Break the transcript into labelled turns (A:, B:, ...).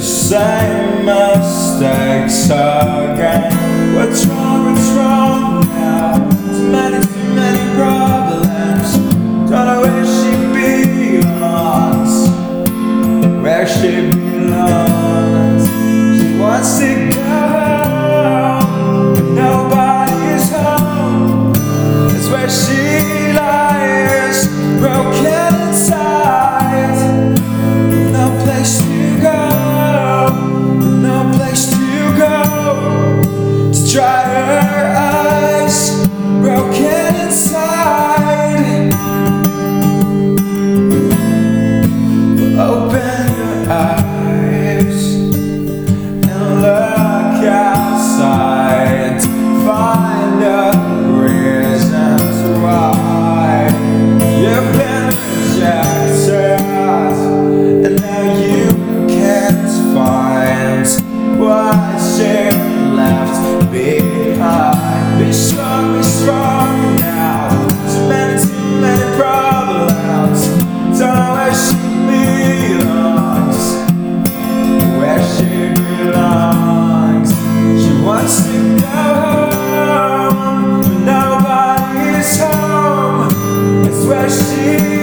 A: the same mistakes again. What's wrong you.